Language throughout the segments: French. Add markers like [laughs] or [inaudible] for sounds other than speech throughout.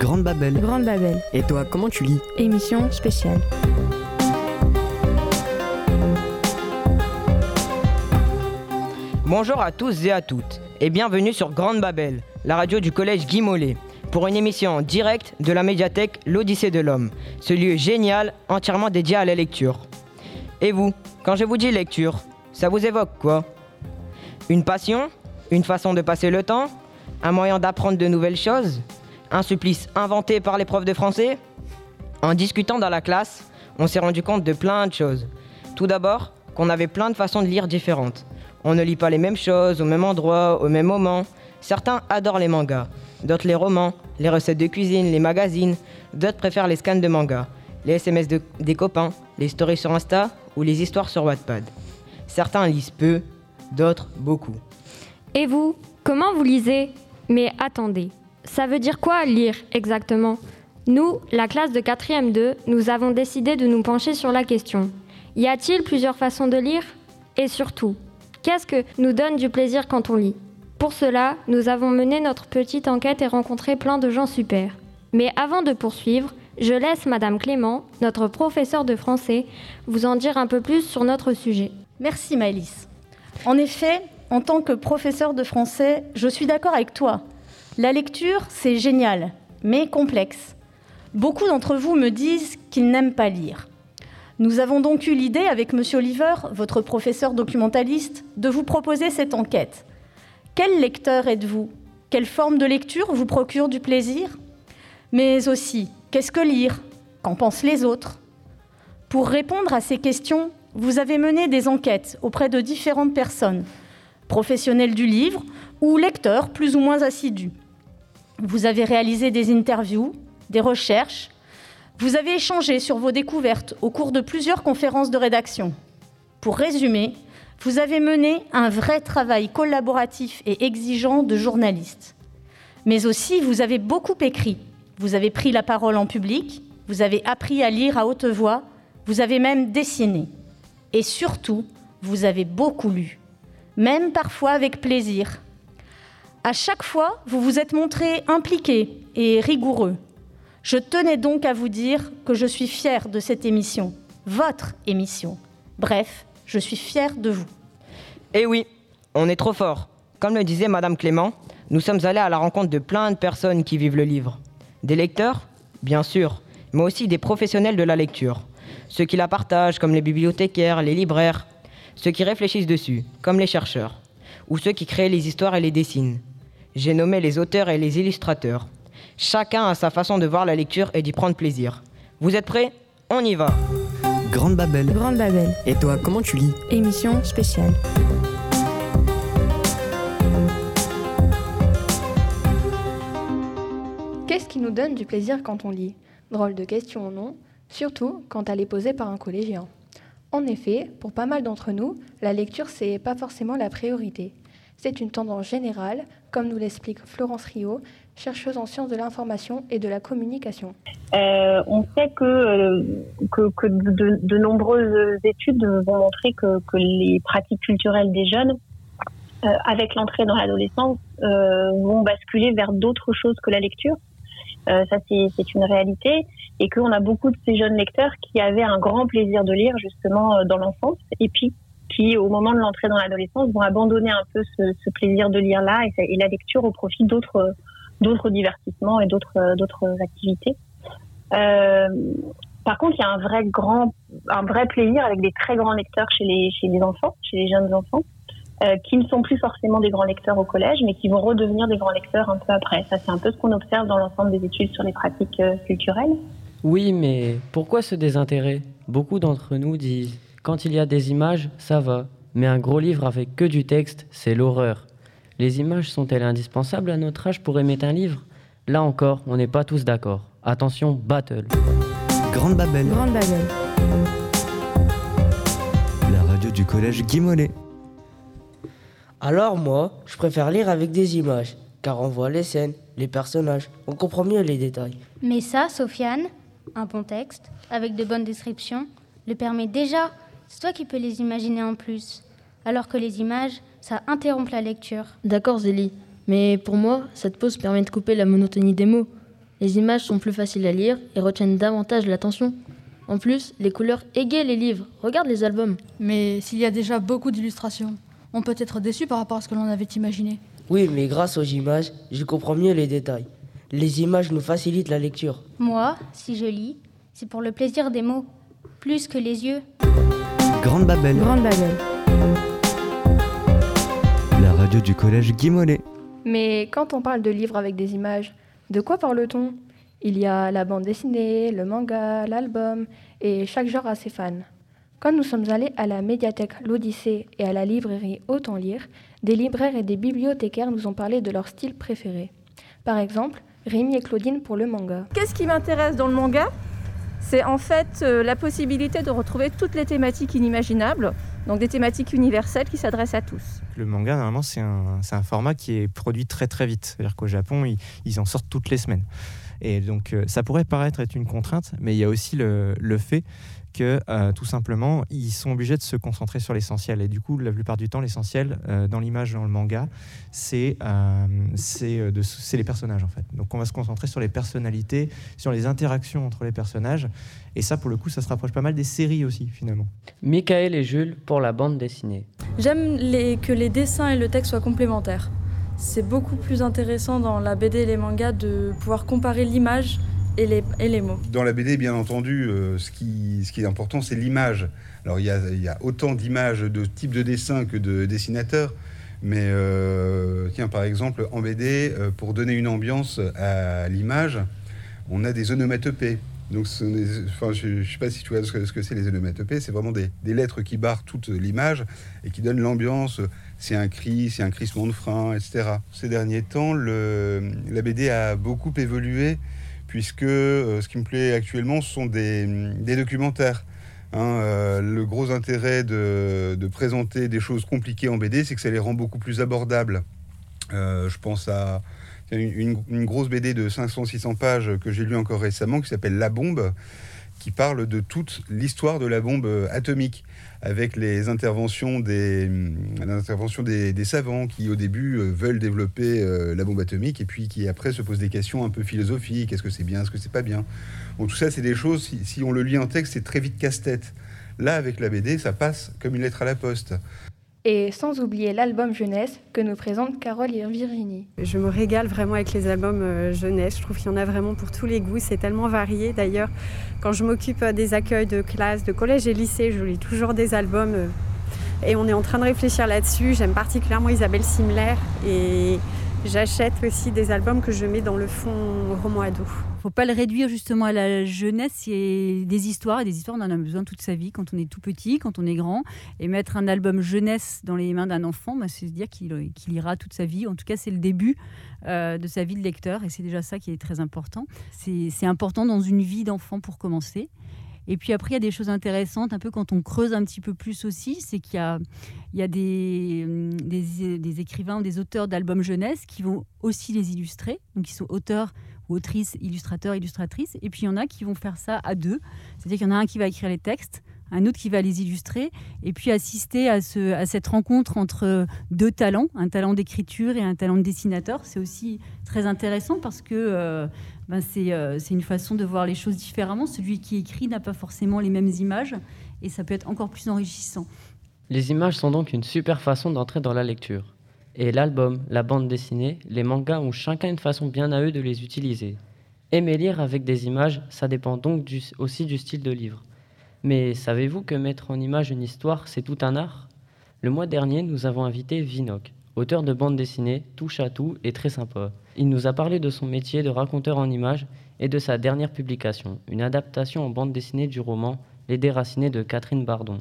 Grande Babel. Grande Babel. Et toi, comment tu lis? Émission spéciale. Bonjour à tous et à toutes, et bienvenue sur Grande Babel, la radio du collège Guy Mollet, pour une émission en direct de la médiathèque L'Odyssée de l'Homme, ce lieu génial entièrement dédié à la lecture. Et vous, quand je vous dis lecture, ça vous évoque quoi? Une passion? Une façon de passer le temps? Un moyen d'apprendre de nouvelles choses? Un supplice inventé par les profs de français En discutant dans la classe, on s'est rendu compte de plein de choses. Tout d'abord, qu'on avait plein de façons de lire différentes. On ne lit pas les mêmes choses au même endroit, au même moment. Certains adorent les mangas, d'autres les romans, les recettes de cuisine, les magazines, d'autres préfèrent les scans de mangas, les SMS de- des copains, les stories sur Insta ou les histoires sur Wattpad. Certains lisent peu, d'autres beaucoup. Et vous, comment vous lisez? Mais attendez, ça veut dire quoi lire exactement? Nous, la classe de 4e 2, nous avons décidé de nous pencher sur la question. Y a-t-il plusieurs façons de lire? Et surtout, qu'est-ce que nous donne du plaisir quand on lit? Pour cela, nous avons mené notre petite enquête et rencontré plein de gens super. Mais avant de poursuivre, je laisse Madame Clément, notre professeure de français, vous en dire un peu plus sur notre sujet. Merci Maëlys. En effet, en tant que professeur de français, je suis d'accord avec toi. La lecture, c'est génial, mais complexe. Beaucoup d'entre vous me disent qu'ils n'aiment pas lire. Nous avons donc eu l'idée avec Monsieur Oliver, votre professeur documentaliste, de vous proposer cette enquête. Quel lecteur êtes-vous? Quelle forme de lecture vous procure du plaisir? Mais aussi, qu'est-ce que lire? Qu'en pensent les autres? Pour répondre à ces questions, vous avez mené des enquêtes auprès de différentes personnes, professionnels du livre ou lecteurs plus ou moins assidus. Vous avez réalisé des interviews, des recherches, vous avez échangé sur vos découvertes au cours de plusieurs conférences de rédaction. Pour résumer, vous avez mené un vrai travail collaboratif et exigeant de journaliste. Mais aussi, vous avez beaucoup écrit. Vous avez pris la parole en public, vous avez appris à lire à haute voix, vous avez même dessiné. Et surtout, vous avez beaucoup lu, même parfois avec plaisir. À chaque fois, vous vous êtes montré impliqué et rigoureux. Je tenais donc à vous dire que je suis fière de cette émission, votre émission. Bref, je suis fière de vous. Eh oui, on est trop fort. Comme le disait Madame Clément, nous sommes allés à la rencontre de plein de personnes qui vivent le livre. Des lecteurs, bien sûr, mais aussi des professionnels de la lecture. Ceux qui la partagent, comme les bibliothécaires, les libraires. Ceux qui réfléchissent dessus, comme les chercheurs. Ou ceux qui créent les histoires et les dessinent. J'ai nommé les auteurs et les illustrateurs. Chacun a sa façon de voir la lecture et d'y prendre plaisir. Vous êtes prêts? On y va Grande Babel. Grande Babel. Et toi, comment tu lis? Émission spéciale. Qu'est-ce qui nous donne du plaisir quand on lit? Drôle de question, non? Surtout quand elle est posée par un collégien. En effet, pour pas mal d'entre nous, la lecture, c'est pas forcément la priorité. C'est une tendance générale, comme nous l'explique Florence Rio, chercheuse en sciences de l'information et de la communication. Euh, on sait que, euh, que, que de, nombreuses études vont montrer que, que les pratiques culturelles des jeunes, euh, avec l'entrée dans l'adolescence, vont basculer vers d'autres choses que la lecture. Ça, c'est une réalité. Et qu'on a beaucoup de ces jeunes lecteurs qui avaient un grand plaisir de lire justement dans l'enfance et puis qui, au moment de l'entrée dans l'adolescence, vont abandonner un peu ce, plaisir de lire-là et, et la lecture au profit d'autres divertissements et d'autres euh, activités. Euh, par contre, il y a un vrai grand, un vrai plaisir avec des très grands lecteurs chez les enfants, chez les jeunes enfants, euh, qui ne sont plus forcément des grands lecteurs au collège, mais qui vont redevenir des grands lecteurs un peu après. Ça, c'est un peu ce qu'on observe dans l'ensemble des études sur les pratiques culturelles. Oui, mais pourquoi ce désintérêt? Beaucoup d'entre nous disent quand il y a des images, ça va, mais un gros livre avec que du texte, c'est l'horreur. Les images sont-elles indispensables à notre âge pour aimer un livre? Là encore, on n'est pas tous d'accord. Attention, battle. Grande Babel. Grande Babel. La radio du collège Guy Mollet. Alors moi, je préfère lire avec des images, car on voit les scènes, les personnages, on comprend mieux les détails. Mais ça, Sofiane, un bon texte, avec de bonnes descriptions, le permet déjà. C'est toi qui peux les imaginer en plus. Alors que les images, ça interrompt la lecture. D'accord Zélie, mais pour moi, cette pause permet de couper la monotonie des mots. Les images sont plus faciles à lire et retiennent davantage l'attention. En plus, les couleurs égayent les livres. Regarde les albums. Mais s'il y a déjà beaucoup d'illustrations, on peut être déçu par rapport à ce que l'on avait imaginé. Oui, mais grâce aux images, je comprends mieux les détails. Les images nous facilitent la lecture. Moi, si je lis, c'est pour le plaisir des mots, plus que les yeux. Grande Babel. Grande Babel. La radio du collège Guy Mollet. Mais quand on parle de livres avec des images, de quoi parle-t-on? Il y a la bande dessinée, le manga, l'album, et chaque genre a ses fans. Quand nous sommes allés à la médiathèque L'Odyssée et à la librairie Autant Lire, des libraires et des bibliothécaires nous ont parlé de leur style préféré. Par exemple, Rémi et Claudine pour le manga. Qu'est-ce qui m'intéresse dans le manga? C'est en fait euh, la possibilité de retrouver toutes les thématiques inimaginables, donc des thématiques universelles qui s'adressent à tous. Le manga, normalement, c'est un, format qui est produit très très vite. C'est-à-dire qu'au Japon, ils, en sortent toutes les semaines. Et donc, euh, ça pourrait paraître être une contrainte, mais il y a aussi le fait que euh, tout simplement, ils sont obligés de se concentrer sur l'essentiel. Et du coup, la plupart du temps, l'essentiel euh, dans l'image, dans le manga, c'est euh, les personnages en fait. Donc on va se concentrer sur les personnalités, sur les interactions entre les personnages. Et ça, pour le coup, ça se rapproche pas mal des séries aussi, finalement. Michael et Jules pour la bande dessinée. J'aime les, que les dessins et le texte soient complémentaires. C'est beaucoup plus intéressant dans la BD et les mangas de pouvoir comparer l'image les, mots. Dans la BD, bien entendu, euh, ce, qui, ce, est important, c'est l'image. Alors, il y, a, autant d'images de type de dessin que de dessinateurs. Mais euh, tiens, par exemple, en BD, euh, pour donner une ambiance à l'image, on a des onomatopées. Donc, des, enfin, je ne sais pas si tu vois ce que, ce que c'est les onomatopées. C'est vraiment des, des, lettres qui barrent toute l'image et qui donnent l'ambiance. C'est un cri, c'est un crissement de frein, etc. Ces derniers temps, le, la BD a beaucoup évolué puisque euh, ce qui me plaît actuellement ce sont des, documentaires. Hein, euh, le gros intérêt de, présenter des choses compliquées en BD, c'est que ça les rend beaucoup plus abordables. Euh, je pense à une, une, grosse BD de 500-600 pages que j'ai lu encore récemment qui s'appelle La bombe, qui parle de toute l'histoire de la bombe atomique avec les interventions des, des savants qui au début euh, veulent développer euh, la bombe atomique et puis qui après se posent des questions un peu philosophiques. Est-ce que c'est bien est-ce que c'est pas bien? Tout ça c'est des choses si, si, on le lit en texte c'est très vite casse-tête. Là avec la BD ça passe comme une lettre à la poste et sans oublier l'album jeunesse que nous présente Carole Virginie. Je me régale vraiment avec les albums euh, jeunesse. Je trouve qu'il y en a vraiment pour tous les goûts. C'est tellement varié. D'ailleurs, quand je m'occupe des accueils de classe, de collège et lycée, je lis toujours des albums. Euh, et on est en train de réfléchir là-dessus. J'aime particulièrement Isabelle Simler. Et j'achète aussi des albums que je mets dans le fond roman ado. Faut pas le réduire justement à la jeunesse, c'est des histoires, et des histoires on en a besoin toute sa vie, quand on est tout petit, quand on est grand, et mettre un album jeunesse dans les mains d'un enfant, bah, c'est se dire qu'il qu lira toute sa vie, en tout cas c'est le début euh, de sa vie de lecteur, et c'est déjà ça qui est très important. C'est important dans une vie d'enfant pour commencer. Et puis après, il y a des choses intéressantes, un peu quand on creuse un petit peu plus aussi, c'est qu'il y a, il y a des, des, des écrivains, des auteurs d'albums jeunesse qui vont aussi les illustrer, donc ils sont auteurs autrices, illustrateurs, illustratrices. Et puis il y en a qui vont faire ça à deux. C'est-à-dire qu'il y en a un qui va écrire les textes, un autre qui va les illustrer, et puis assister à, ce, à cette rencontre entre deux talents, un talent d'écriture et un talent de dessinateur. C'est aussi très intéressant parce que euh, ben c'est euh, une façon de voir les choses différemment. Celui qui écrit n'a pas forcément les mêmes images, et ça peut être encore plus enrichissant. Les images sont donc une super façon d'entrer dans la lecture. Et l'album, la bande dessinée, les mangas ont chacun une façon bien à eux de les utiliser. Aimer lire avec des images, ça dépend donc aussi du style de livre. Mais savez-vous que mettre en image une histoire, c'est tout un art? Le mois dernier, nous avons invité Vinoc, auteur de bande dessinée, touche à tout et très sympa. Il nous a parlé de son métier de raconteur en images et de sa dernière publication, une adaptation en bande dessinée du roman Les Déracinés de Catherine Bardon.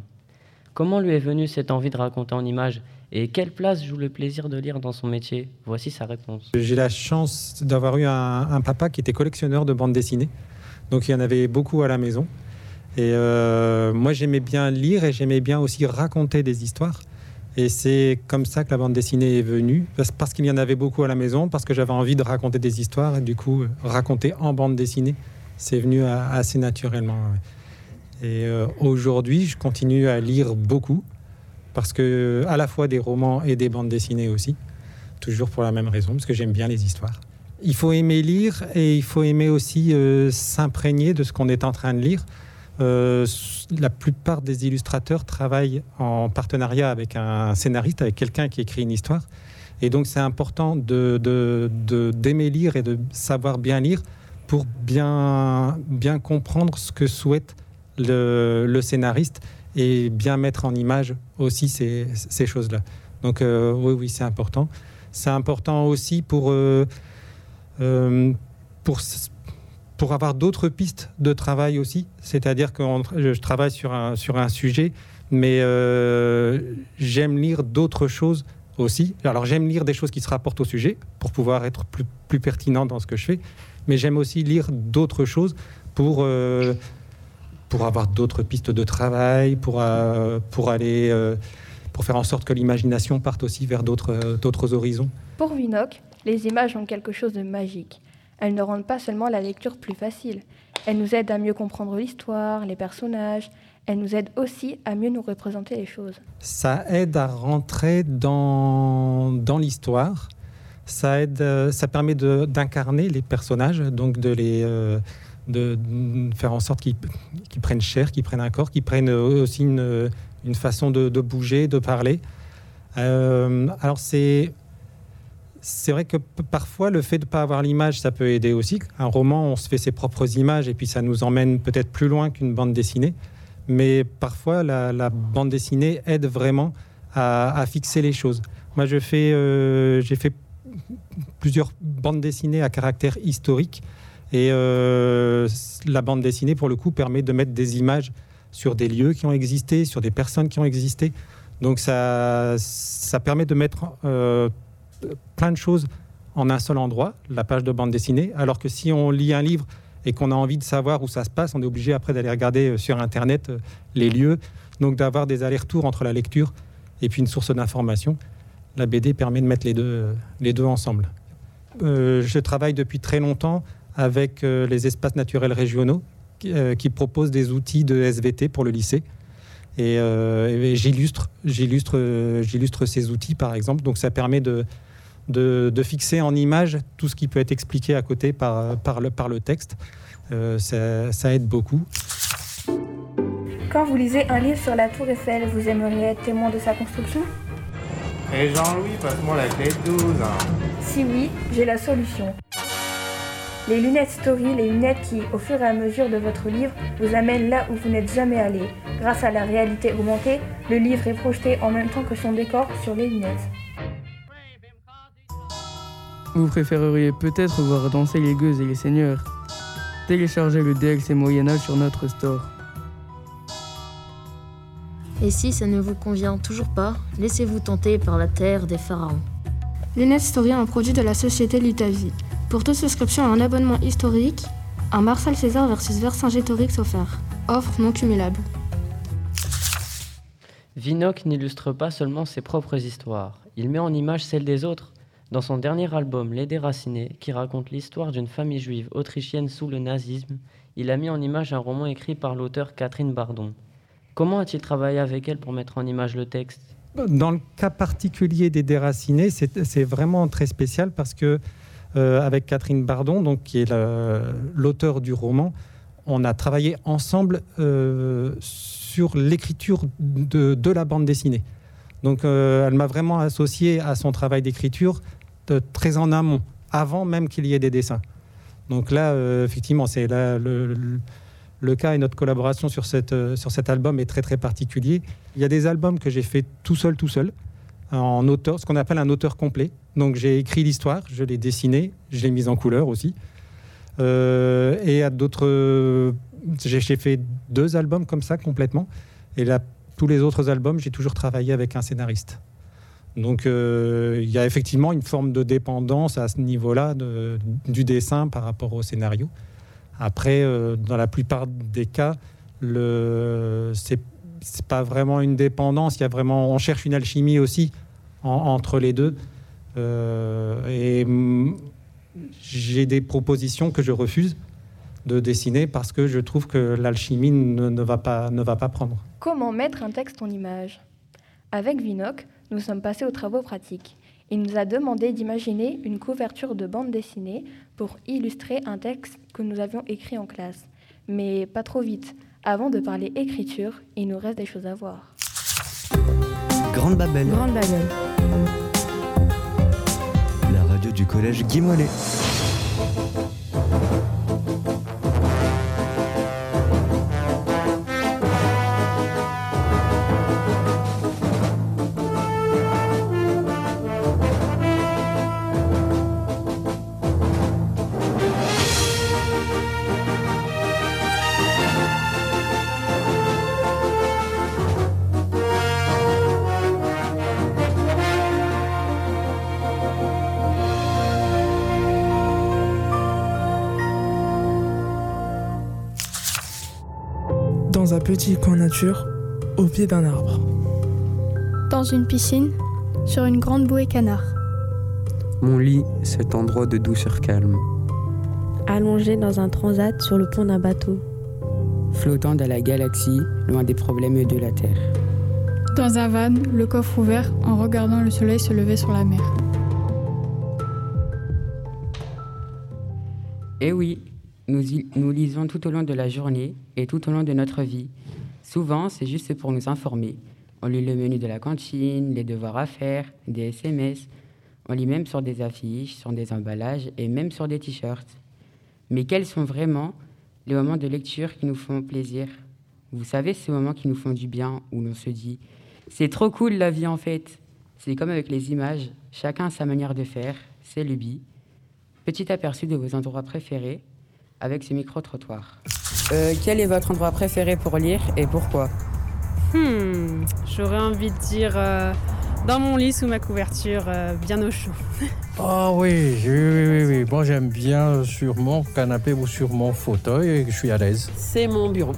Comment lui est venue cette envie de raconter en images et quelle place joue le plaisir de lire dans son métier? Voici sa réponse. J'ai la chance d'avoir eu un, un, papa qui était collectionneur de bandes dessinées. Donc il y en avait beaucoup à la maison. Et euh, moi j'aimais bien lire et j'aimais bien aussi raconter des histoires. Et c'est comme ça que la bande dessinée est venue, parce, qu'il y en avait beaucoup à la maison, parce que j'avais envie de raconter des histoires, et du coup, raconter en bande dessinée, c'est venu assez naturellement. Et euh, aujourd'hui, je continue à lire beaucoup, parce que à la fois des romans et des bandes dessinées aussi, toujours pour la même raison, parce que j'aime bien les histoires. il faut aimer lire et il faut aimer aussi euh, s'imprégner de ce qu'on est en train de lire. Euh, la plupart des illustrateurs travaillent en partenariat avec un scénariste, avec quelqu'un qui écrit une histoire. Et donc c'est important de, de, lire et de savoir bien lire pour bien, bien comprendre ce que souhaite le, le scénariste et bien mettre en image aussi ces, ces choses-là. Donc euh, oui, oui, c'est important. C'est important aussi pour... Euh, pour, pour avoir d'autres pistes de travail aussi. C'est-à-dire que je travaille sur un, sur un sujet, mais euh, j'aime lire d'autres choses aussi. Alors j'aime lire des choses qui se rapportent au sujet pour pouvoir être plus, plus pertinent dans ce que je fais, mais j'aime aussi lire d'autres choses pour, euh, pour avoir d'autres pistes de travail, pour, pour aller... pour faire en sorte que l'imagination parte aussi vers d'autres horizons. Pour Vinoc, les images ont quelque chose de magique. Elles ne rendent pas seulement la lecture plus facile, elles nous aident à mieux comprendre l'histoire, les personnages, elles nous aident aussi à mieux nous représenter les choses. Ça aide à rentrer dans, dans l'histoire, ça, aide, euh, ça permet d'incarner les personnages, donc de les... Euh, de, faire en sorte qu'ils prennent chair, qu'ils prennent un corps, qu'ils prennent aussi une, une façon de, bouger, de parler. Euh, alors c'est c'est vrai que parfois, le fait de ne pas avoir l'image, ça peut aider aussi. Un roman, on se fait ses propres images et puis ça nous emmène peut-être plus loin qu'une bande dessinée. Mais parfois, la, bande dessinée aide vraiment à, fixer les choses. Moi, je fais, euh, j'ai fait plusieurs bandes dessinées à caractère historique. Et euh, la bande dessinée, pour le coup, permet de mettre des images sur des lieux qui ont existé, sur des personnes qui ont existé. Donc ça, ça permet de mettre euh, plein de choses en un seul endroit, la page de bande dessinée, alors que si on lit un livre et qu'on a envie de savoir où ça se passe, on est obligé après d'aller regarder euh, sur Internet euh, les lieux, donc d'avoir des allers-retours entre la lecture et puis une source d'information. La BD permet de mettre les deux, euh, les deux ensemble. je travaille depuis très longtemps avec les espaces naturels régionaux qui, proposent des outils de SVT pour le lycée. Et, et j'illustre, j'illustre, j'illustre ces outils, par exemple. Donc ça permet de, de, fixer en image tout ce qui peut être expliqué à côté par, par, le, par le texte. Euh, ça, aide beaucoup. Quand vous lisez un livre sur la tour Eiffel, vous aimeriez être témoin de sa construction? Eh Jean-Louis, passe-moi la clé de 12. Si oui, j'ai la solution. Les lunettes Story, les lunettes qui, au fur et à mesure de votre livre, vous amènent là où vous n'êtes jamais allé. Grâce à la réalité augmentée, le livre est projeté en même temps que son décor sur les lunettes. Vous préféreriez peut-être voir danser les gueuses et les seigneurs. Téléchargez le DLC Moyen-Âge sur notre store. Et si ça ne vous convient toujours pas, laissez-vous tenter par la terre des pharaons. Lunettes Story, un produit de la société Lutavie. Pour toute souscription à un abonnement historique, un Marcel César versus Vercingétorix offert. Offre non cumulable. Vinoc n'illustre pas seulement ses propres histoires, il met en image celles des autres. Dans son dernier album Les Déracinés, qui raconte l'histoire d'une famille juive autrichienne sous le nazisme, il a mis en image un roman écrit par l'auteur Catherine Bardon. Comment a-t-il travaillé avec elle pour mettre en image le texte? Dans le cas particulier des Déracinés, c'est vraiment très spécial parce que euh, avec Catherine Bardon, donc, qui est l'auteur du roman, on a travaillé ensemble euh, sur l'écriture de, la bande dessinée. Donc euh, elle m'a vraiment associé à son travail d'écriture très en amont, avant même qu'il y ait des dessins. Donc là, euh, effectivement, c'est le, cas et notre collaboration sur, cette, euh, sur cet album est très très particulier. Il y a des albums que j'ai fait tout seul, tout seul, en auteur, ce qu'on appelle un auteur complet. Donc j'ai écrit l'histoire, je l'ai dessinée, je l'ai mise en couleur aussi. Euh, et à d'autres, j'ai fait deux albums comme ça complètement. Et là, tous les autres albums, j'ai toujours travaillé avec un scénariste. Donc euh, il y a effectivement une forme de dépendance à ce niveau-là du dessin par rapport au scénario. Après, euh, dans la plupart des cas, le c'est pas vraiment une dépendance. Y a vraiment, on cherche une alchimie aussi entre les deux. Euh, et j'ai des propositions que je refuse de dessiner parce que je trouve que l'alchimie ne, va pas, ne va pas prendre. Comment mettre un texte en image? Avec Vinoc, nous sommes passés aux travaux pratiques. Il nous a demandé d'imaginer une couverture de bande dessinée pour illustrer un texte que nous avions écrit en classe. Mais pas trop vite. Avant de parler écriture, il nous reste des choses à voir. Grande Babel. Grande Babel. La radio du collège Guy petit coin nature, au pied d'un arbre. Dans une piscine, sur une grande bouée canard. Mon lit, cet endroit de douceur calme. Allongé dans un transat sur le pont d'un bateau. Flottant dans la galaxie, loin des problèmes de la Terre. Dans un van, le coffre ouvert, en regardant le soleil se lever sur la mer. Eh oui, nous, nous lisons tout au long de la journée et tout au long de notre vie. Souvent, c'est juste pour nous informer. On lit le menu de la cantine, les devoirs à faire, des SMS. On lit même sur des affiches, sur des emballages et même sur des t-shirts. Mais quels sont vraiment les moments de lecture qui nous font plaisir? Vous savez, ces moments qui nous font du bien, où l'on se dit c'est trop cool la vie en fait. C'est comme avec les images, chacun a sa manière de faire, ses lubies. Petit aperçu de vos endroits préférés avec ce micro-trottoir. Euh, quel est votre endroit préféré pour lire et pourquoi? Hmm, j'aurais envie de dire euh, dans mon lit sous ma couverture, euh, bien au chaud. [laughs] Ah oui, oui, oui, oui, oui. Moi j'aime bien sur mon canapé ou sur mon fauteuil et je suis à l'aise. C'est mon bureau,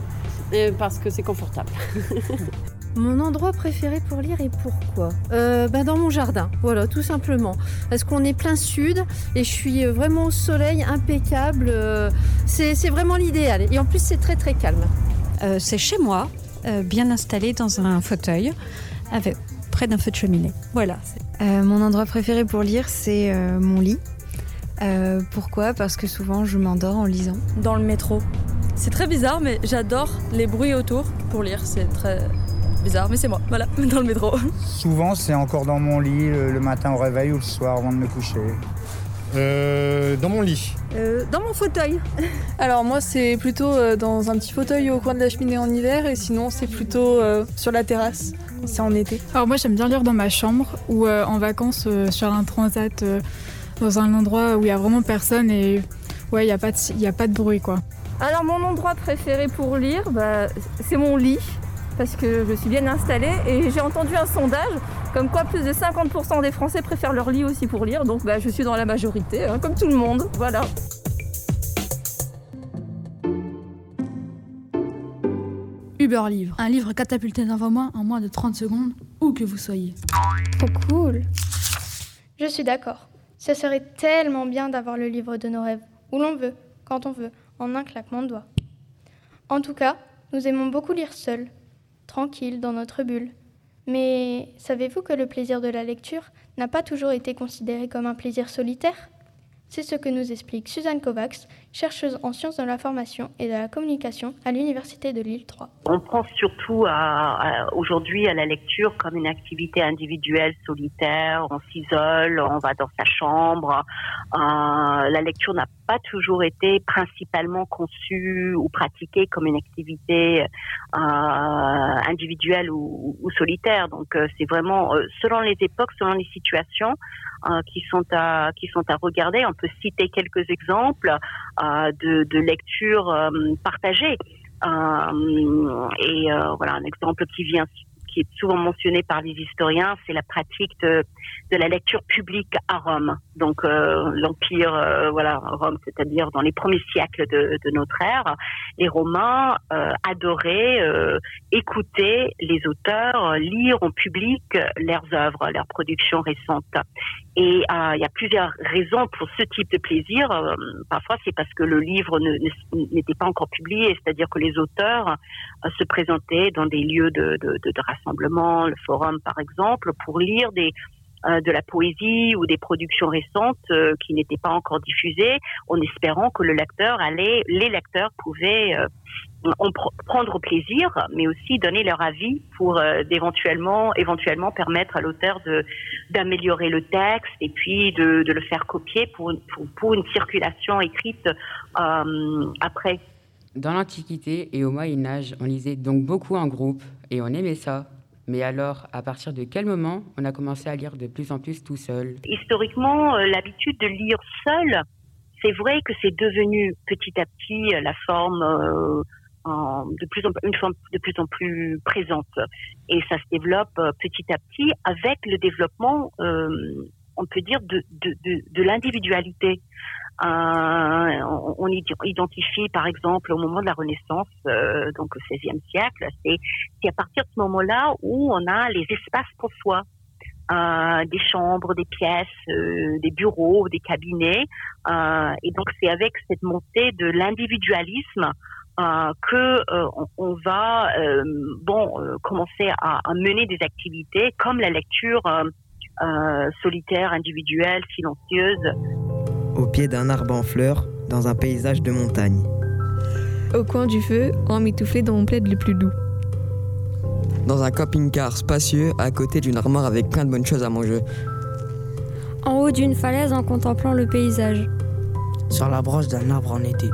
parce que c'est confortable. [laughs] Mon endroit préféré pour lire et pourquoi euh, bah Dans mon jardin, voilà, tout simplement. Parce qu'on est plein sud et je suis vraiment au soleil, impeccable. euh, c'est c'est vraiment l'idéal. Et en plus, c'est très très calme. Euh, c'est chez moi, euh, bien installé dans un fauteuil, avec, près d'un feu de cheminée. Voilà. Euh, mon endroit préféré pour lire, c'est euh, mon lit. Euh, pourquoi? Parce que souvent, je m'endors en lisant. Dans le métro. C'est très bizarre, mais j'adore les bruits autour pour lire. C'est très bizarre, mais c'est moi, voilà, [laughs] dans le métro. Souvent, c'est encore dans mon lit le, le matin au réveil ou le soir avant de me coucher. Euh, dans mon lit. Euh, dans mon fauteuil. [laughs] Alors moi c'est plutôt euh, dans un petit fauteuil au coin de la cheminée en hiver et sinon c'est plutôt euh, sur la terrasse, c'est en été. Alors moi j'aime bien lire dans ma chambre ou euh, en vacances euh, sur un transat euh, dans un endroit où il y a vraiment personne et ouais il y a pas de il y a pas de bruit quoi. Alors mon endroit préféré pour lire, bah, c'est mon lit, parce que je suis bien installée et j'ai entendu un sondage comme quoi plus de 50% des Français préfèrent leur lit aussi pour lire, donc bah, je suis dans la majorité, hein, comme tout le monde, voilà. Uber Livre, un livre catapulté devant moi en moins de 30 secondes, où que vous soyez. Trop cool. Je suis d'accord. Ça serait tellement bien d'avoir le livre de nos rêves, où l'on veut, quand on veut, en un claquement de doigts. En tout cas, nous aimons beaucoup lire seuls, tranquilles dans notre bulle. Mais savez-vous que le plaisir de la lecture n'a pas toujours été considéré comme un plaisir solitaire? C'est ce que nous explique Suzanne Kovacs, chercheuse en sciences de l'information et de la communication à l'Université de Lille 3. On pense surtout aujourd'hui à la lecture comme une activité individuelle solitaire. On s'isole, on va dans sa chambre. Euh, la lecture n'a pas toujours été principalement conçue ou pratiquée comme une activité euh, individuelle ou, solitaire. Donc euh, c'est vraiment selon les époques, selon les situations qui sont à qui sont à regarder. On peut citer quelques exemples de, de lecture euh, partagée. Euh, et euh, voilà un exemple qui vient qui est souvent mentionné par les historiens, c'est la pratique de, la lecture publique à Rome. Donc euh, l'empire, euh, voilà, Rome, c'est-à-dire dans les premiers siècles de, notre ère, les Romains euh, adoraient euh, écouter les auteurs euh, lire en public leurs œuvres, leurs productions récentes. Et euh, il y a plusieurs raisons pour ce type de plaisir. Euh, parfois, c'est parce que le livre n'était pas encore publié, c'est-à-dire que les auteurs euh, se présentaient dans des lieux de, de, de rassemblement, le forum par exemple, pour lire des, de la poésie ou des productions récentes qui n'étaient pas encore diffusées, en espérant que le lecteur allait, les lecteurs pouvaient on prendre plaisir, mais aussi donner leur avis pour euh, éventuellement, permettre à l'auteur d'améliorer le texte et puis de, le faire copier pour, pour, une circulation écrite euh, après. Dans l'Antiquité et au Moyen Âge, on lisait donc beaucoup en groupe et on aimait ça. Mais alors, à partir de quel moment on a commencé à lire de plus en plus tout seul? Historiquement, euh, l'habitude de lire seul, c'est vrai que c'est devenu petit à petit la forme de plus en une forme de plus en plus présente. Et ça se développe euh, petit à petit avec le développement euh, on peut dire de de, de, l'individualité euh, on, identifie par exemple au moment de la Renaissance euh, donc au XVIe siècle c'est à partir de ce moment-là où on a les espaces pour soi euh, des chambres, des pièces, des bureaux, des cabinets. Et donc c'est avec cette montée de l'individualisme euh, que on, va bon commencer à, mener des activités comme la lecture solitaire, individuelle, silencieuse. Au pied d'un arbre en fleurs, dans un paysage de montagne. Au coin du feu, emmitouflé dans mon plaid le plus doux. Dans un camping-car spacieux, à côté d'une armoire avec plein de bonnes choses à manger. En haut d'une falaise en contemplant le paysage. Sur la branche d'un arbre en été.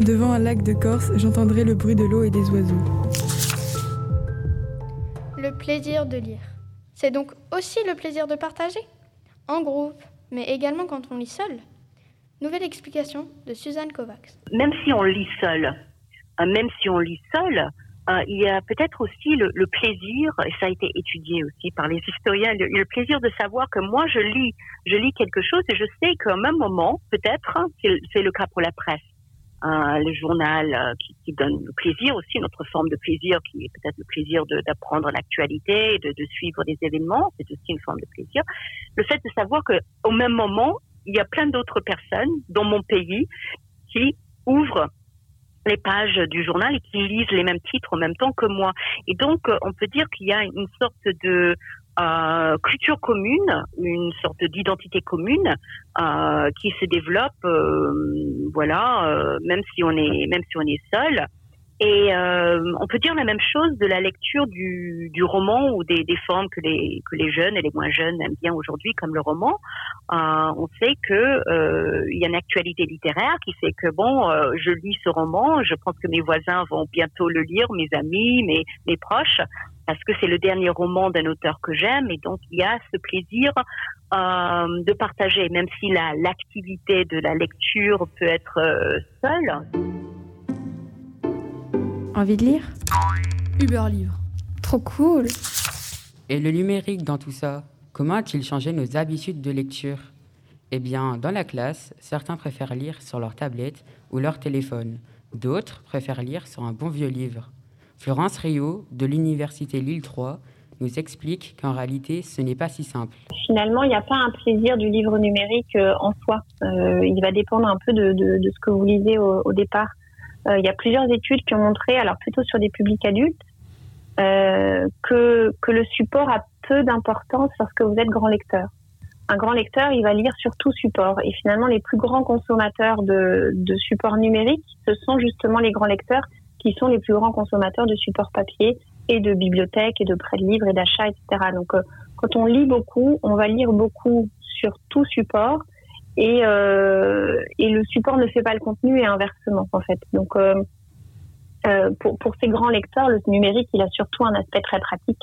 Devant un lac de Corse, j'entendrai le bruit de l'eau et des oiseaux. Le plaisir de lire. C'est donc aussi le plaisir de partager En groupe, mais également quand on lit seul Nouvelle explication de Suzanne Kovacs. Même si on lit seul, euh, même si on lit seul, euh, il y a peut-être aussi le, plaisir, et ça a été étudié aussi par les historiens, le, plaisir de savoir que moi je lis, je lis quelque chose et je sais qu'à un moment, peut-être, c'est le cas pour la presse, le journal euh, qui, donne le plaisir aussi, notre forme de plaisir qui est peut-être le plaisir d'apprendre l'actualité, de, de suivre des événements, c'est aussi une forme de plaisir. Le fait de savoir que au même moment, il y a plein d'autres personnes dans mon pays qui ouvrent les pages du journal et qui lisent les mêmes titres en même temps que moi. Et donc, euh, on peut dire qu'il y a une sorte de euh, culture commune, une sorte d'identité commune euh, qui se développe, euh, voilà, euh, même si on est même si on est seul. Et euh, on peut dire la même chose de la lecture du, du roman ou des, des, formes que les que les jeunes et les moins jeunes aiment bien aujourd'hui, comme le roman. on sait que il y a une actualité littéraire qui fait que bon, je lis ce roman, je pense que mes voisins vont bientôt le lire, mes amis, mes mes proches parce que c'est le dernier roman d'un auteur que j'aime et donc il y a ce plaisir euh, de partager, même si l'activité de la lecture peut être euh, seule. Envie de lire Uber Livre. Trop cool. Et le numérique dans tout ça, comment a-t-il changé nos habitudes de lecture? Eh bien, dans la classe, certains préfèrent lire sur leur tablette ou leur téléphone. D'autres préfèrent lire sur un bon vieux livre. Florence Rio, de l'Université Lille 3, nous explique qu'en réalité, ce n'est pas si simple. Finalement, il n'y a pas un plaisir du livre numérique euh, en soi. Euh, il va dépendre un peu de, de, de ce que vous lisez au, au départ. Euh, il y a plusieurs études qui ont montré, alors plutôt sur des publics adultes, euh, que, que le support a peu d'importance lorsque vous êtes grand lecteur. Un grand lecteur, il va lire sur tout support. Et finalement, les plus grands consommateurs de, de supports numériques, ce sont justement les grands lecteurs qui sont les plus grands consommateurs de supports papier et de bibliothèques et de prêts de livres et d'achats, etc. Donc, euh, quand on lit beaucoup, on va lire beaucoup sur tout support et, euh, et le support ne fait pas le contenu et inversement, en fait. Donc, euh, euh pour, ces grands lecteurs, le numérique, il a surtout un aspect très pratique.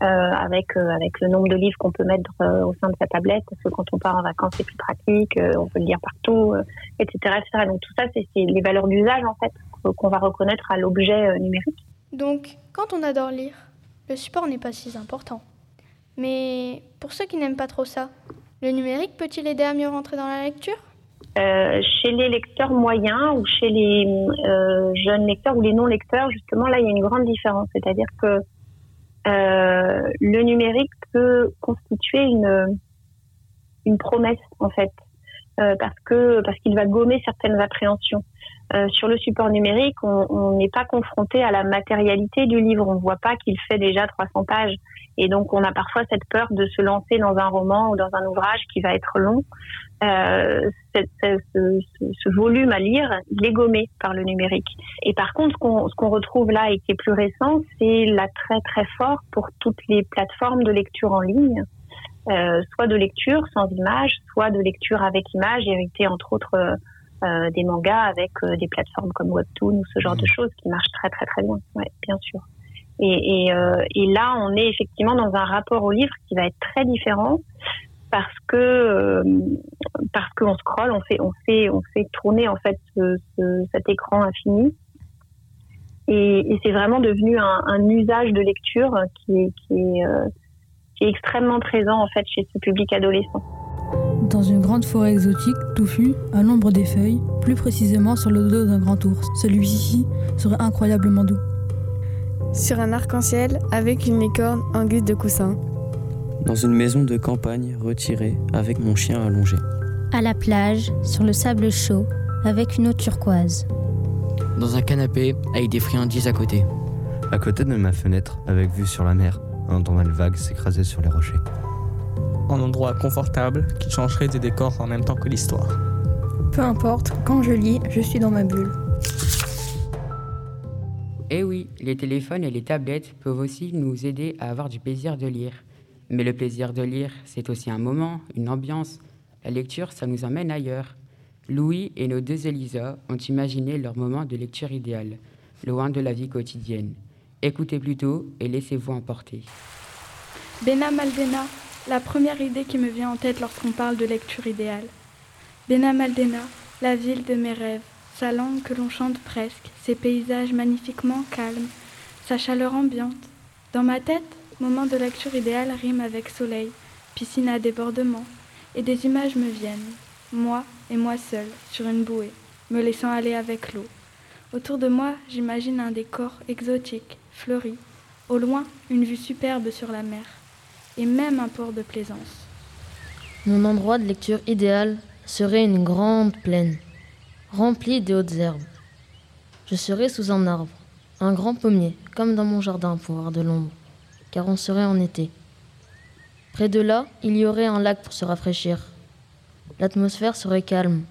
Avec le nombre de livres qu'on peut mettre au sein de sa tablette parce que quand on part en vacances c'est plus pratique on peut le lire partout etc donc tout ça c'est les valeurs d'usage en fait qu'on va reconnaître à l'objet numérique. Donc, quand on adore lire, le support n'est pas si important. Mais pour ceux qui n'aiment pas trop ça, le numérique peut-il aider à mieux rentrer dans la lecture? Euh, Chez les lecteurs moyens ou chez les euh, jeunes lecteurs ou les non-lecteurs, justement, là, il y a une grande différence. C'est-à-dire que euh, le numérique peut constituer une, une promesse, en fait, parce que parce qu'il va gommer certaines appréhensions. Euh, sur le support numérique, on n'est pas confronté à la matérialité du livre. On ne voit pas qu'il fait déjà 300 pages. Et donc, on a parfois cette peur de se lancer dans un roman ou dans un ouvrage qui va être long. Euh, ce, volume à lire, il est gommé par le numérique. Et par contre, ce qu'on retrouve là et qui est plus récent, c'est l'attrait très fort pour toutes les plateformes de lecture en ligne. Euh, soit de lecture sans image, soit de lecture avec image, hérité entre autres euh, euh, des mangas avec euh, des plateformes comme Webtoon ou ce genre de mmh. choses qui marchent très très très bien, ouais, bien sûr. Et, et, euh, et, là, on est effectivement dans un rapport au livre qui va être très différent parce que parce qu'on scrolle, on fait on fait on fait tourner en fait ce, ce, cet écran infini. Et, et c'est vraiment devenu un, un, usage de lecture qui est, qui est, qui est extrêmement présent en fait chez ce public adolescent. Dans une grande forêt exotique, touffue, à l'ombre des feuilles, plus précisément sur le dos d'un grand ours. Celui-ci serait incroyablement doux. Sur un arc-en-ciel avec une licorne en guise de coussin. Dans une maison de campagne retirée avec mon chien allongé. À la plage, sur le sable chaud, avec une eau turquoise. Dans un canapé avec des friandises à côté. À côté de ma fenêtre, avec vue sur la mer, entendant les vagues s'écraser sur les rochers en endroit confortable qui changerait des décors en même temps que l'histoire. Peu importe, quand je lis, je suis dans ma bulle. Eh oui, les téléphones et les tablettes peuvent aussi nous aider à avoir du plaisir de lire. Mais le plaisir de lire, c'est aussi un moment, une ambiance. La lecture, ça nous emmène ailleurs. Louis et nos deux Elisa ont imaginé leur moment de lecture idéal, loin de la vie quotidienne. Écoutez plutôt et laissez-vous emporter. Bena Maldena, la première idée qui me vient en tête lorsqu'on parle de lecture idéale. Benamaldena, la ville de mes rêves, sa langue que l'on chante presque, ses paysages magnifiquement calmes, sa chaleur ambiante. Dans ma tête, moment de lecture idéale rime avec soleil, piscine à débordement, et des images me viennent, moi et moi seul, sur une bouée, me laissant aller avec l'eau. Autour de moi, j'imagine un décor exotique, fleuri, au loin, une vue superbe sur la mer et même un port de plaisance. Mon endroit de lecture idéal serait une grande plaine, remplie de hautes herbes. Je serais sous un arbre, un grand pommier, comme dans mon jardin pour avoir de l'ombre, car on serait en été. Près de là, il y aurait un lac pour se rafraîchir. L'atmosphère serait calme,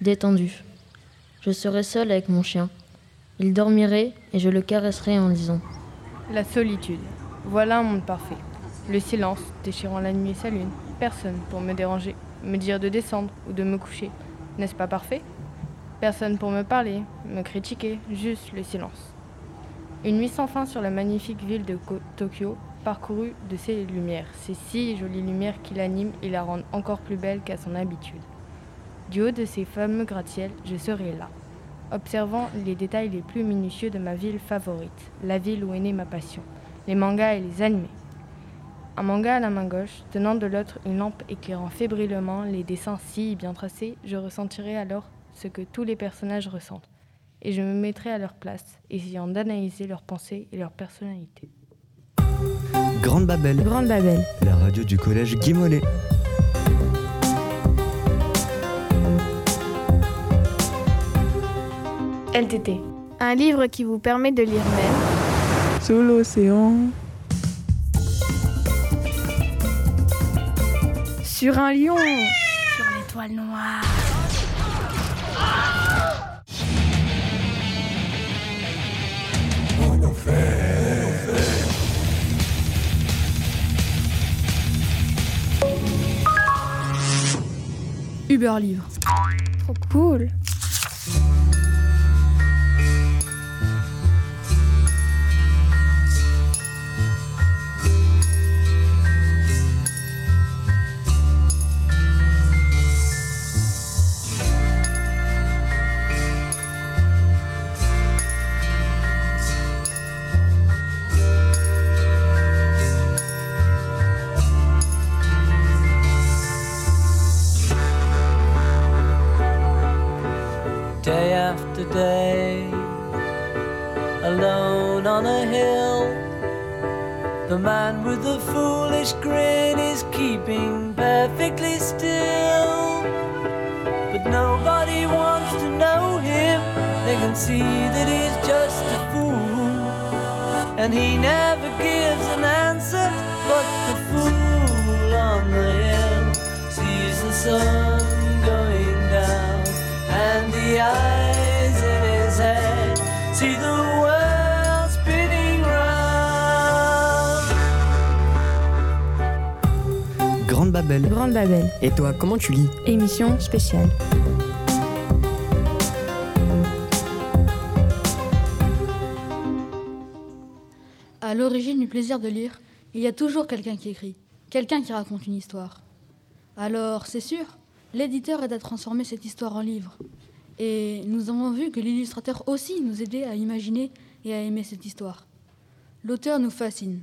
détendue. Je serais seule avec mon chien. Il dormirait et je le caresserais en lisant. La solitude. Voilà un monde parfait. Le silence, déchirant la nuit et sa lune. Personne pour me déranger, me dire de descendre ou de me coucher. N'est-ce pas parfait? Personne pour me parler, me critiquer, juste le silence. Une nuit sans fin sur la magnifique ville de Tokyo, parcourue de ces lumières, ces si jolies lumières qui l'animent et la rendent encore plus belle qu'à son habitude. Du haut de ces fameux gratte-ciel, je serai là, observant les détails les plus minutieux de ma ville favorite, la ville où est née ma passion, les mangas et les animés. Un manga à la main gauche, tenant de l'autre une lampe éclairant fébrilement les dessins si bien tracés, je ressentirai alors ce que tous les personnages ressentent. Et je me mettrai à leur place, essayant d'analyser leurs pensées et leur personnalité. Grande Babel. Grande Babel. La radio du collège Guy Mollet. LTT. Un livre qui vous permet de lire même. Sous l'océan. Sur un lion. Sur l'étoile noire. Uber Livre. Trop cool Grande Babel. Grande Babel. Et toi, comment tu lis? Émission spéciale. À l'origine du plaisir de lire, il y a toujours quelqu'un qui écrit, quelqu'un qui raconte une histoire. Alors, c'est sûr, l'éditeur aide à transformer cette histoire en livre. Et nous avons vu que l'illustrateur aussi nous aidait à imaginer et à aimer cette histoire. L'auteur nous fascine.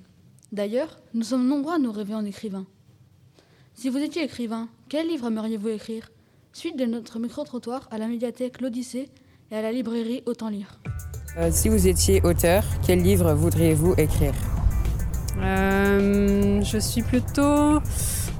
D'ailleurs, nous sommes nombreux à nous rêver en écrivain. Si vous étiez écrivain, quel livre aimeriez-vous écrire? Suite de notre micro-trottoir à la médiathèque L'Odyssée et à la librairie Autant Lire. Euh, si vous étiez auteur, quel livre voudriez-vous écrire? Euh, je suis plutôt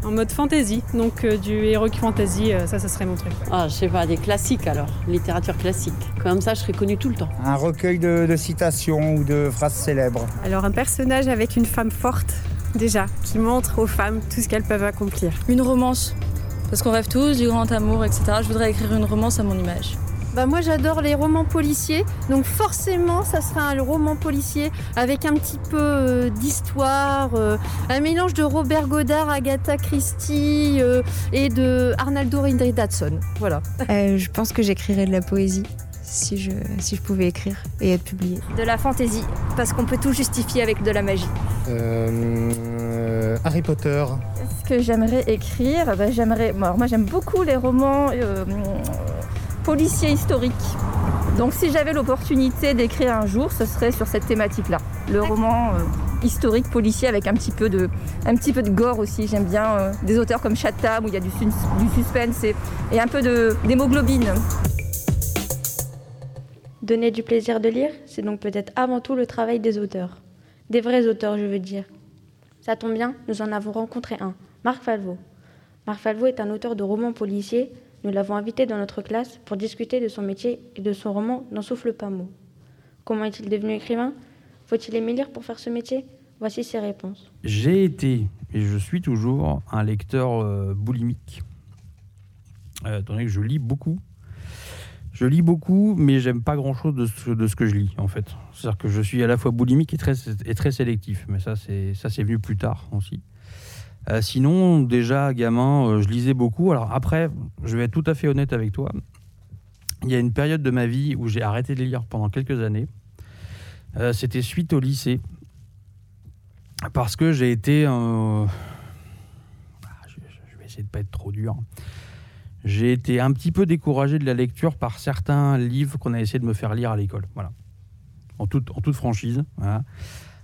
en mode fantasy, donc euh, du heroic fantasy, euh, ça, ça serait mon truc. Ah, je sais pas, des classiques alors, littérature classique. Comme ça, je serais connue tout le temps. Un recueil de, de citations ou de phrases célèbres. Alors un personnage avec une femme forte, déjà, qui montre aux femmes tout ce qu'elles peuvent accomplir. Une romance. Parce qu'on rêve tous du grand amour, etc. Je voudrais écrire une romance à mon image. Bah moi j'adore les romans policiers, donc forcément ça sera un roman policier avec un petit peu euh, d'histoire, euh, un mélange de Robert Godard, Agatha Christie euh, et de Arnaldo Indridatson. Voilà. Euh, je pense que j'écrirais de la poésie si je, si je pouvais écrire et être publiée. De la fantaisie, parce qu'on peut tout justifier avec de la magie. Euh, Harry Potter. Ce que j'aimerais écrire, bah, j'aimerais. alors moi j'aime beaucoup les romans euh, policiers historiques. Donc si j'avais l'opportunité d'écrire un jour, ce serait sur cette thématique-là. Le roman euh, historique policier avec un petit peu de, un petit peu de gore aussi. J'aime bien euh, des auteurs comme Chatham où il y a du, sus- du suspense et, et un peu de- d'hémoglobine. Donner du plaisir de lire, c'est donc peut-être avant tout le travail des auteurs. Des vrais auteurs, je veux dire. Ça tombe bien, nous en avons rencontré un, Marc Falvo. Marc Falvo est un auteur de romans policiers. Nous l'avons invité dans notre classe pour discuter de son métier et de son roman N'en souffle pas mot. Comment est-il devenu écrivain? Faut-il aimer lire pour faire ce métier? Voici ses réponses. J'ai été, et je suis toujours, un lecteur euh, boulimique. Euh, étant que je lis beaucoup. Je lis beaucoup, mais j'aime pas grand-chose de ce, de ce que je lis, en fait. C'est-à-dire que je suis à la fois boulimique et très, sélectif. Mais ça, c'est venu plus tard aussi. Euh, sinon, déjà, gamin, euh, je lisais beaucoup. Alors après, je vais être tout à fait honnête avec toi. Il y a une période de ma vie où j'ai arrêté de lire pendant quelques années. Euh, C'était suite au lycée. Parce que j'ai été... ah, je, vais essayer de pas être trop dur. J'ai été un petit peu découragé de la lecture par certains livres qu'on a essayé de me faire lire à l'école. Voilà. En toute, en toute franchise.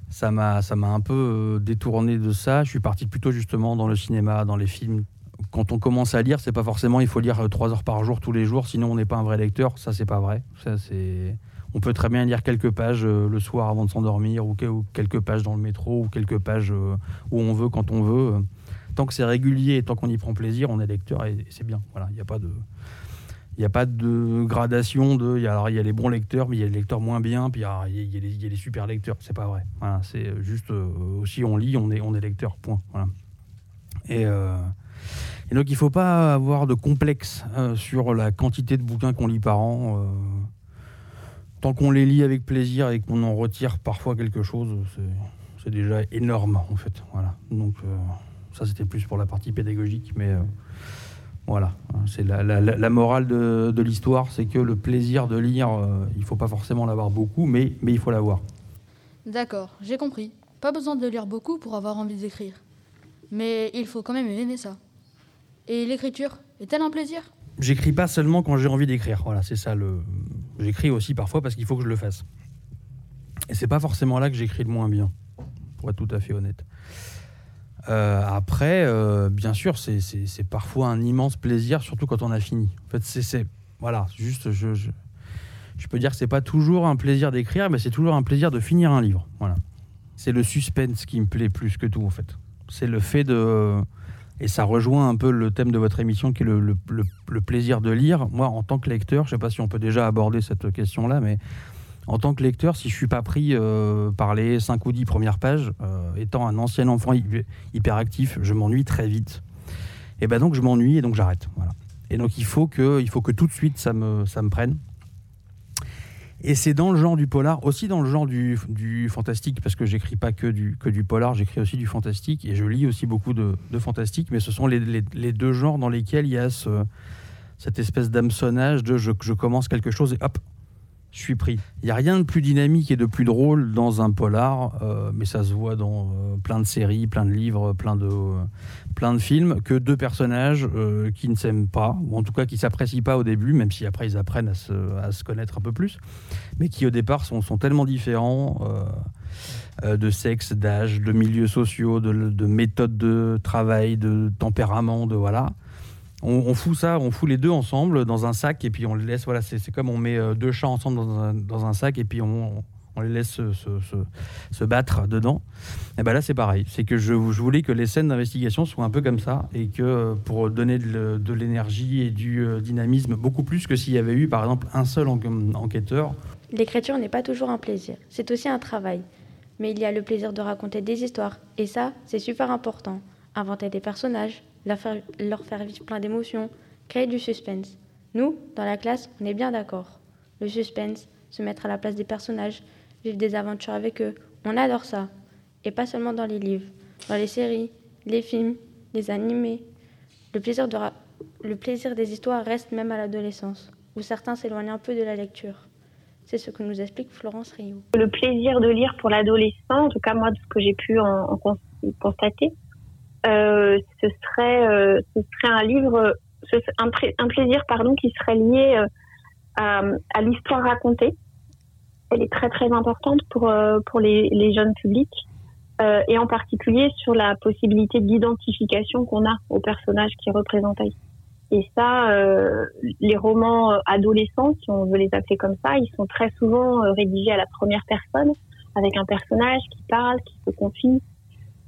Ça m'a un peu euh, détourné de ça. Je suis parti plutôt justement dans le cinéma, dans les films. Quand on commence à lire, c'est pas forcément il faut lire euh, trois heures par jour tous les jours, sinon on n'est pas un vrai lecteur. Ça, c'est pas vrai. Ça, c'est on peut très bien lire quelques pages euh, le soir avant de s'endormir, ou, que- ou quelques pages dans le métro, ou quelques pages où on veut, quand on veut. Tant que c'est régulier et tant qu'on y prend plaisir, on est lecteur et, c'est bien. Voilà, il n'y a pas de. Il n'y a pas de gradation de. il y a- les bons lecteurs, mais il y a les lecteurs moins bien, puis il y a, il y a- les, super lecteurs. C'est pas vrai. Voilà, c'est juste. euh, aussi, on lit, on est, on est lecteur, point. Voilà. Et, euh, donc, il ne faut pas avoir de complexe euh, sur la quantité de bouquins qu'on lit par an. euh, tant qu'on les lit avec plaisir et qu'on en retire parfois quelque chose, c'est- déjà énorme, en fait. Voilà. Donc, euh, ça, c'était plus pour la partie pédagogique, mais. euh, voilà, c'est la, la- la- la morale de, de l'histoire, c'est que le plaisir de lire, euh, il faut pas forcément l'avoir beaucoup, mais, mais il faut l'avoir. D'accord, j'ai compris. Pas besoin de lire beaucoup pour avoir envie d'écrire. Mais il faut quand même aimer ça. Et l'écriture, est-elle un plaisir? J'écris pas seulement quand j'ai envie d'écrire, voilà, c'est ça le. J'écris aussi parfois parce qu'il faut que je le fasse. Et c'est pas forcément là que j'écris le moins bien, pour être tout à fait honnête. Euh, après, euh, bien sûr, c'est- parfois un immense plaisir, surtout quand on a fini. En fait, c'est-. Voilà, juste, je, peux dire que c'est pas toujours un plaisir d'écrire, mais c'est toujours un plaisir de finir un livre. Voilà. C'est le suspense qui me plaît plus que tout, en fait. C'est le fait de Et ça rejoint un peu le thème de votre émission qui est le plaisir de lire. Moi, en tant que lecteur, je ne sais pas si on peut déjà aborder cette question-là, mais en tant que lecteur, si je suis pas pris euh, par les 5 ou 10 premières pages, euh, étant un ancien enfant hy- hyperactif, je m'ennuie très vite. Et ben donc je m'ennuie et donc j'arrête. Voilà. Et donc il faut, que, il faut que tout de suite ça me, ça me prenne. Et c'est dans le genre du polar, aussi dans le genre du, fantastique, parce que j'écris pas que du, que du polar, j'écris aussi du fantastique, et je lis aussi beaucoup de, fantastique, mais ce sont les, deux genres dans lesquels il y a ce, cette espèce d'hameçonnage de je, je commence quelque chose et hop, je suis pris. Il n'y a rien de plus dynamique et de plus drôle dans un polar, euh, mais ça se voit dans euh, plein de séries, plein de livres, plein de, euh, plein de films, que deux personnages qui ne s'aiment pas, ou en tout cas qui s'apprécient pas au début, même si après ils apprennent à se, à se connaître un peu plus, mais qui au départ sont, sont tellement différents de sexe, d'âge, de milieux sociaux, de, de méthodes de travail, de tempérament, de voilà. On, fout ça, on fout les deux ensemble dans un sac et puis on les laisse. Voilà, c'est comme on met euh, deux chats ensemble dans un, sac et puis on, les laisse se, battre dedans. Et ben là, c'est pareil. C'est que je, je voulais que les scènes d'investigation soient un peu comme ça et que euh, pour donner de, l'énergie et du euh, dynamisme, beaucoup plus que s'il y avait eu, par exemple, un seul en- enquêteur. L'écriture n'est pas toujours un plaisir, c'est aussi un travail. Mais il y a le plaisir de raconter des histoires, et ça, c'est super important. Inventer des personnages, leur faire, vivre plein d'émotions, créer du suspense. Nous, dans la classe, on est bien d'accord. Le suspense, se mettre à la place des personnages, vivre des aventures avec eux, on adore ça. Et pas seulement dans les livres, dans les séries, les films, les animés. Le plaisir, des histoires reste même à l'adolescence, où certains s'éloignent un peu de la lecture. C'est ce que nous explique Florence Rio. Le plaisir de lire pour l'adolescent, en tout cas moi de ce que j'ai pu en, en cons- constater, ce serait euh, ce serait un livre, un, plaisir pardon qui serait lié euh, à, l'histoire racontée. Elle est très très importante pour euh, pour les, jeunes publics euh, et en particulier sur la possibilité d'identification qu'on a aux personnages qui représentent. Et ça, euh, les romans euh, adolescents, si on veut les appeler comme ça, ils sont très souvent euh, rédigés à la première personne, avec un personnage qui parle, qui se confie.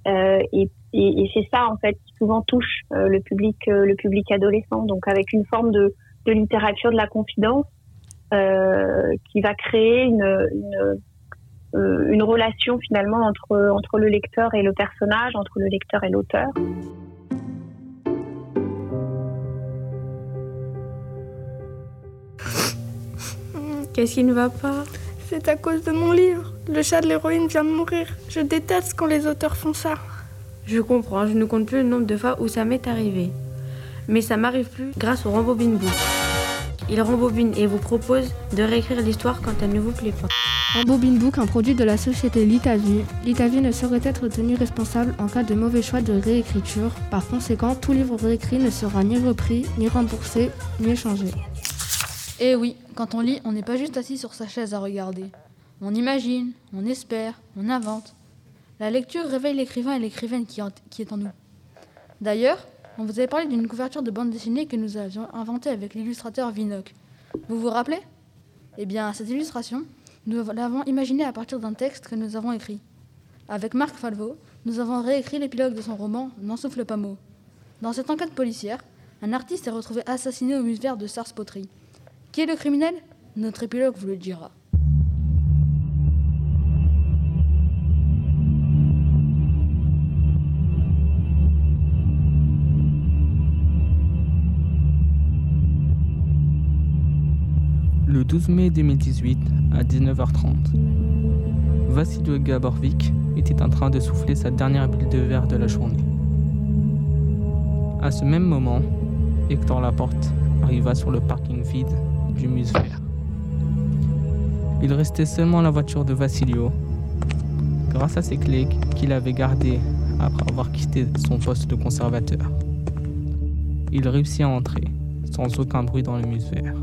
Euh, et et, et c'est ça, en fait, qui souvent touche euh, le public, euh, le public adolescent. Donc, avec une forme de, de littérature de la confidence euh, qui va créer une, une, une relation finalement entre, entre le lecteur et le personnage, entre le lecteur et l'auteur. Qu'est-ce qui ne va pas? C'est à cause de mon livre. Le chat de l'héroïne vient de mourir. Je déteste quand les auteurs font ça. Je comprends, je ne compte plus le nombre de fois où ça m'est arrivé. Mais ça m'arrive plus grâce au Rembobine Book. Il rembobine et vous propose de réécrire l'histoire quand elle ne vous plaît pas. Rembobine Book, un produit de la société Litavie. Litavie ne saurait être tenu responsable en cas de mauvais choix de réécriture. Par conséquent, tout livre réécrit ne sera ni repris, ni remboursé, ni échangé. Et Eh oui, quand on lit, on n'est pas juste assis sur sa chaise à regarder. On imagine, on espère, on invente. La lecture réveille l'écrivain et l'écrivaine qui, est en nous. D'ailleurs, on vous avait parlé d'une couverture de bande dessinée que nous avions inventée avec l'illustrateur Vinoc. Vous vous rappelez? Eh bien, cette illustration, nous l'avons imaginée à partir d'un texte que nous avons écrit. Avec Marc Falvo, nous avons réécrit l'épilogue de son roman N'en souffle pas mot. Dans cette enquête policière, un artiste est retrouvé assassiné au musée de Sars-Poterie. Qui est le criminel? Notre épilogue vous le dira. 12 mai 2018, à 19h30, Vassilio Gaborvik était en train de souffler sa dernière bulle de verre de la journée. À ce même moment, Hector Laporte arriva sur le parking vide du Muse Vert. Il restait seulement la voiture de Vassilio, grâce à ses clés qu'il avait gardées après avoir quitté son poste de conservateur. Il réussit à entrer, sans aucun bruit dans le Muse Vert,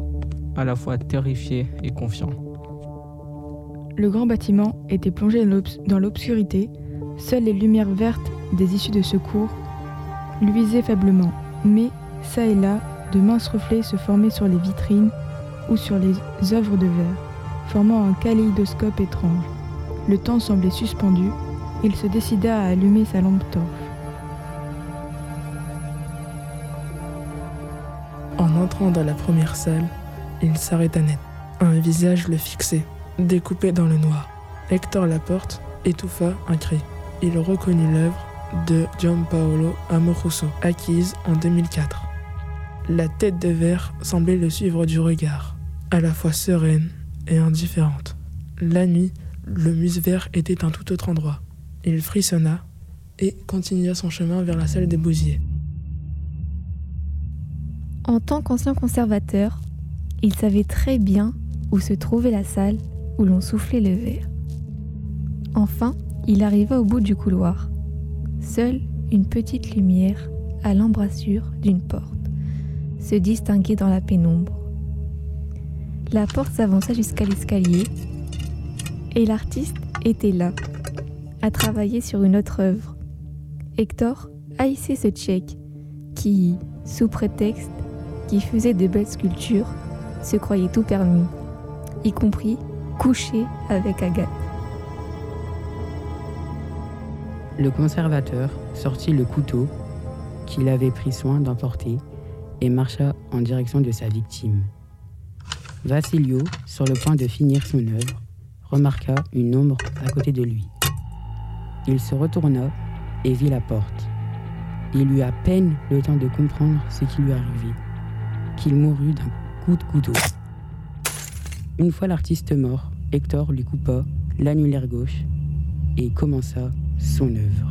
à la fois terrifié et confiant. Le grand bâtiment était plongé dans l'obs- dans l'obscurité, seules les lumières vertes des issues de secours luisaient faiblement, mais, ça et là, de minces reflets se formaient sur les vitrines ou sur les œuvres de verre, formant un kaléidoscope étrange. Le temps semblait suspendu, il se décida à allumer sa lampe torche. entrant dans la première salle, il s'arrêta net. Un visage le fixait, découpé dans le noir. Hector Laporte étouffa un cri. Il reconnut l'œuvre de Giampaolo Amoroso, acquise en 2004. La tête de verre semblait le suivre du regard, à la fois sereine et indifférente. La nuit, le vert était un tout autre endroit. Il frissonna et continua son chemin vers la salle des bousiers. En tant qu'ancien conservateur, il savait très bien où se trouvait la salle où l'on soufflait le verre. Enfin, il arriva au bout du couloir. Seule une petite lumière à l'embrasure d'une porte se distinguait dans la pénombre. La porte s'avança jusqu'à l'escalier et l'artiste était là, à travailler sur une autre œuvre. Hector haïssait ce tchèque qui, sous prétexte qui faisait de belles sculptures, se croyait tout permis, y compris coucher avec Agathe. Le conservateur sortit le couteau qu'il avait pris soin d'emporter et marcha en direction de sa victime. Vassilio, sur le point de finir son œuvre, remarqua une ombre à côté de lui. Il se retourna et vit la porte. Il eut à peine le temps de comprendre ce qui lui arrivait, qu'il mourut d'un Une fois l'artiste mort, Hector lui coupa l'annulaire gauche et commença son œuvre.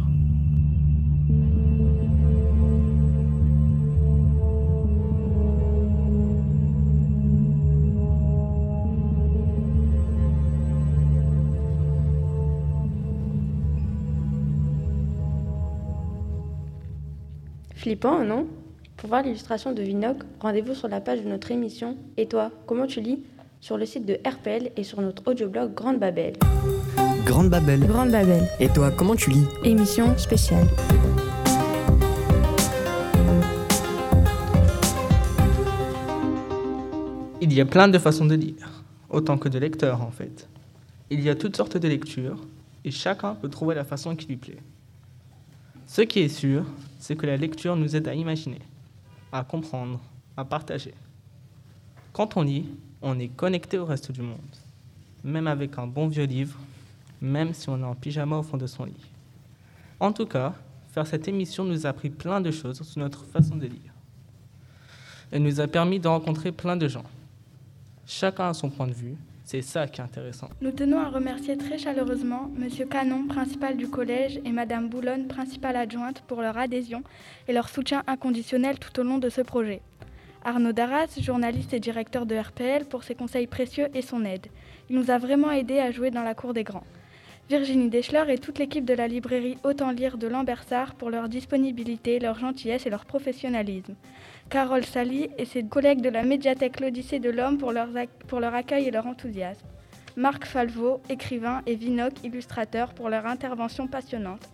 Flippant, non? Pour voir l'illustration de Vinoc, rendez-vous sur la page de notre émission. Et toi, comment tu lis? Sur le site de RPL et sur notre audioblog Grande Babel. Grande Babel. Grande Babel. Et toi, comment tu lis? Émission spéciale. Il y a plein de façons de lire, autant que de lecteurs en fait. Il y a toutes sortes de lectures, et chacun peut trouver la façon qui lui plaît. Ce qui est sûr, c'est que la lecture nous aide à imaginer, à comprendre, à partager. Quand on lit, on est connecté au reste du monde, même avec un bon vieux livre, même si on est en pyjama au fond de son lit. En tout cas, faire cette émission nous a appris plein de choses sur notre façon de lire. Elle nous a permis de rencontrer plein de gens. Chacun a son point de vue, c'est ça qui est intéressant. Nous tenons à remercier très chaleureusement Monsieur Canon, principal du collège, et Madame Boulonne, principale adjointe, pour leur adhésion et leur soutien inconditionnel tout au long de ce projet. Arnaud Darras, journaliste et directeur de RPL, pour ses conseils précieux et son aide. Il nous a vraiment aidés à jouer dans la cour des grands. Virginie Deschler et toute l'équipe de la librairie Autant lire de Lambersart pour leur disponibilité, leur gentillesse et leur professionnalisme. Carole Sally et ses collègues de la médiathèque L'Odyssée de l'Homme pour, leur accueil et leur enthousiasme. Marc Falvo, écrivain, et Vinoc, illustrateur, pour leur intervention passionnante.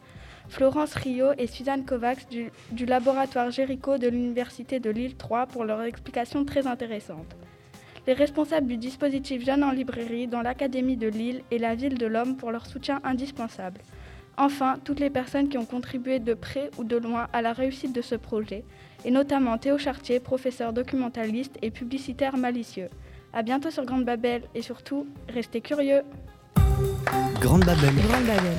Florence Rio et Suzanne Kovacs du, laboratoire Géricault de l'Université de Lille 3 pour leurs explications très intéressantes. Les responsables du dispositif Jeunes en librairie dans l'Académie de Lille et la Ville de l'Homme pour leur soutien indispensable. Enfin, toutes les personnes qui ont contribué de près ou de loin à la réussite de ce projet, et notamment Théo Chartier, professeur documentaliste et publicitaire malicieux. A bientôt sur Grande Babel et surtout, restez curieux. Grande Babel. Grande Babel.